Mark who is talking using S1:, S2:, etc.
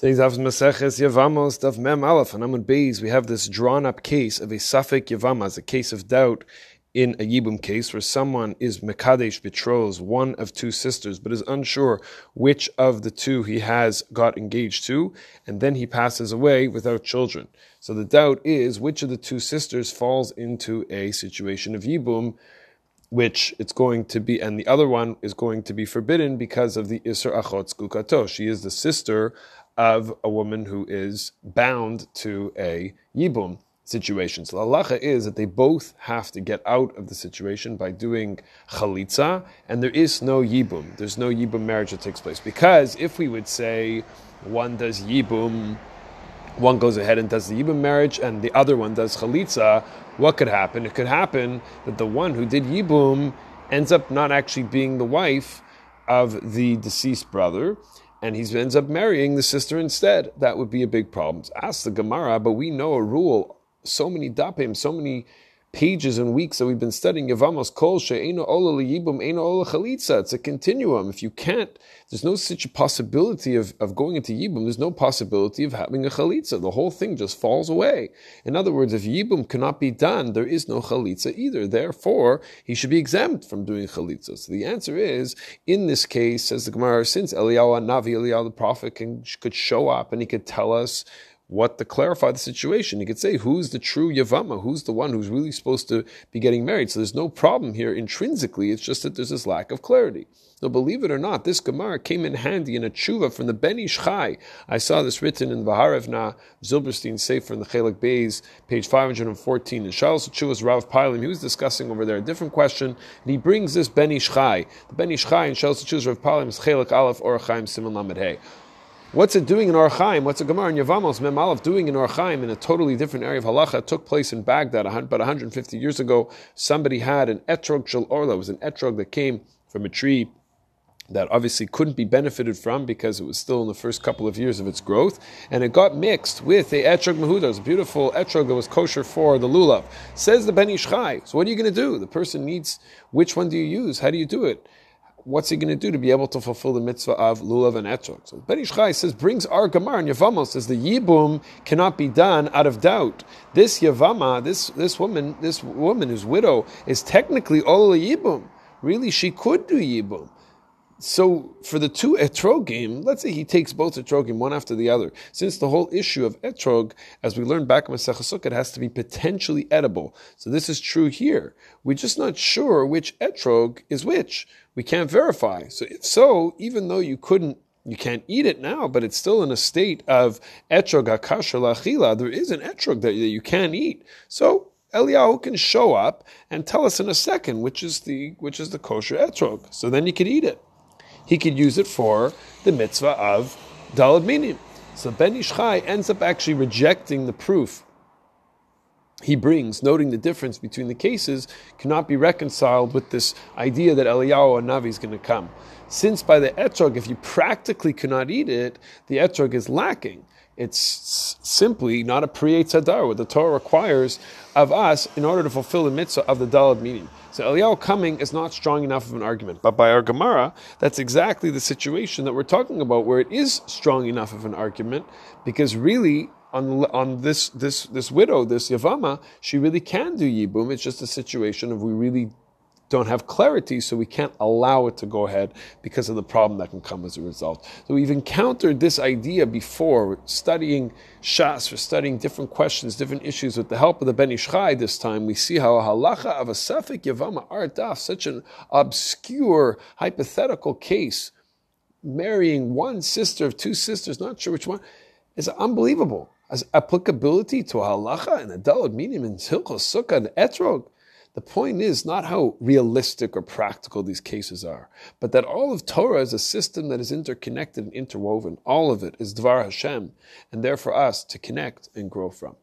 S1: Today's Avos Maseches Yavamos of Mem Aleph and Amud Beis. We have this drawn up case of a Safek Yavama, as a case of doubt in a Yibum case where someone is Mekadesh betrothed, one of two sisters, but is unsure which of the two he has got engaged to, and then he passes away without children. So the doubt is which of the two sisters falls into a situation of Yibum which it's going to be, and the other one is going to be forbidden because of the Isser Achot Gukato. She is the sister of a woman who is bound to a Yibum situation. So the halacha is that they both have to get out of the situation by doing chalitza, and there is no yibum. There's no yibum marriage that takes place. Because if we would say one does yibum, one goes ahead and does the yibum marriage, and the other one does chalitza, what could happen? It could happen that the one who did yibum ends up not actually being the wife of the deceased brother, and he ends up marrying the sister instead. That would be a big problem. Ask the Gemara, but we know a rule. So many dapim, so many pages and weeks that we've been studying Yavamos Kol She'eno Ola Liyibum Eno Ola Chalitza. It's a continuum. If you can't, there's no such a possibility of, of going into Yibum. There's no possibility of having a Chalitza. The whole thing just falls away. In other words, if Yibum cannot be done, there is no Chalitza either. Therefore, he should be exempt from doing Chalitza. So the answer is, in this case, says the Gemara, since Eliyahu Navi, Eliyahu the prophet can, could show up and he could tell us what to clarify the situation. You could say, who's the true Yavama? Who's the one who's really supposed to be getting married? So there's no problem here intrinsically. It's just that there's this lack of clarity. Now, believe it or not, this Gemara came in handy in a tshuva from the Ben Ish Chai. I saw this written in Vaharevna Zilberstein Sefer in the Chelik Beis, page 514. In Charles Tshuva's Rav Pealim, he was discussing over there a different question, and he brings this Ben Ish Chai. The Ben Ish Chai in Charles Tshuva's Rav Pealim is Chelik Aleph Orach Chaim Siman Lamed Hey. What's it doing in Orach Chaim? What's a Gemara in Yavamos Mem Aleph doing in Orach Chaim in a totally different area of halacha? It took place in Baghdad about 150 years ago. Somebody had an etrog shel orla. It was an etrog that came from a tree that obviously couldn't be benefited from because it was still in the first couple of years of its growth, and it got mixed with a etrog mehudar, it was a beautiful etrog that was kosher for the lulav. Says the Ben Ish Chai. So what are you going to do? The person needs which one do you use? How do you do it? What's he going to do to be able to fulfill the mitzvah of lulav and etrog? So Ben Ish Chai says brings our Gemara and Yavama says the yibum cannot be done out of doubt. This Yavama, this this woman, this woman who's widow is technically all yibum. Really, she could do yibum. So for the two etrogim, let's say he takes both etrogim one after the other. Since the whole issue of etrog, as we learned back in Masechah it has to be potentially edible. So this is true here. We're just not sure which etrog is which. We can't verify. So if so, even though you couldn't you can't eat it now, but it's still in a state of etrog akasha lachila. There is an etrog that you can eat. So Eliyahu can show up and tell us in a second which is the which is the kosher etrog. So then you can eat it he could use it for the mitzvah of daled minim. So Ben Ish Chai ends up actually rejecting the proof he brings, noting the difference between the cases, cannot be reconciled with this idea that Eliyahu or Navi is going to come. Since by the etrog, if you practically cannot eat it, the etrog is lacking. It's simply not a pri etz hadar, what the Torah requires of us in order to fulfill the mitzvah of the daled minim. So Eliyahu coming is not strong enough of an argument. But by our Gemara, that's exactly the situation that we're talking about, where it is strong enough of an argument, because really on, on this this this widow, this Yavama, she really can do Yibum. It's just a situation of we really don't have clarity, so we can't allow it to go ahead because of the problem that can come as a result. So we've encountered this idea before, studying Shas, we're studying different questions, different issues with the help of the Ben Ish Chai this time. We see how a halacha of a Safek Yavama Artaf, such an obscure, hypothetical case, marrying one sister of two sisters, not sure which one, is unbelievable. As applicability to a halacha and a daled minim in Hilchos Sukkah and Etrog, the point is not how realistic or practical these cases are, but that all of Torah is a system that is interconnected and interwoven. All of it is Dvar Hashem, and there for us to connect and grow from.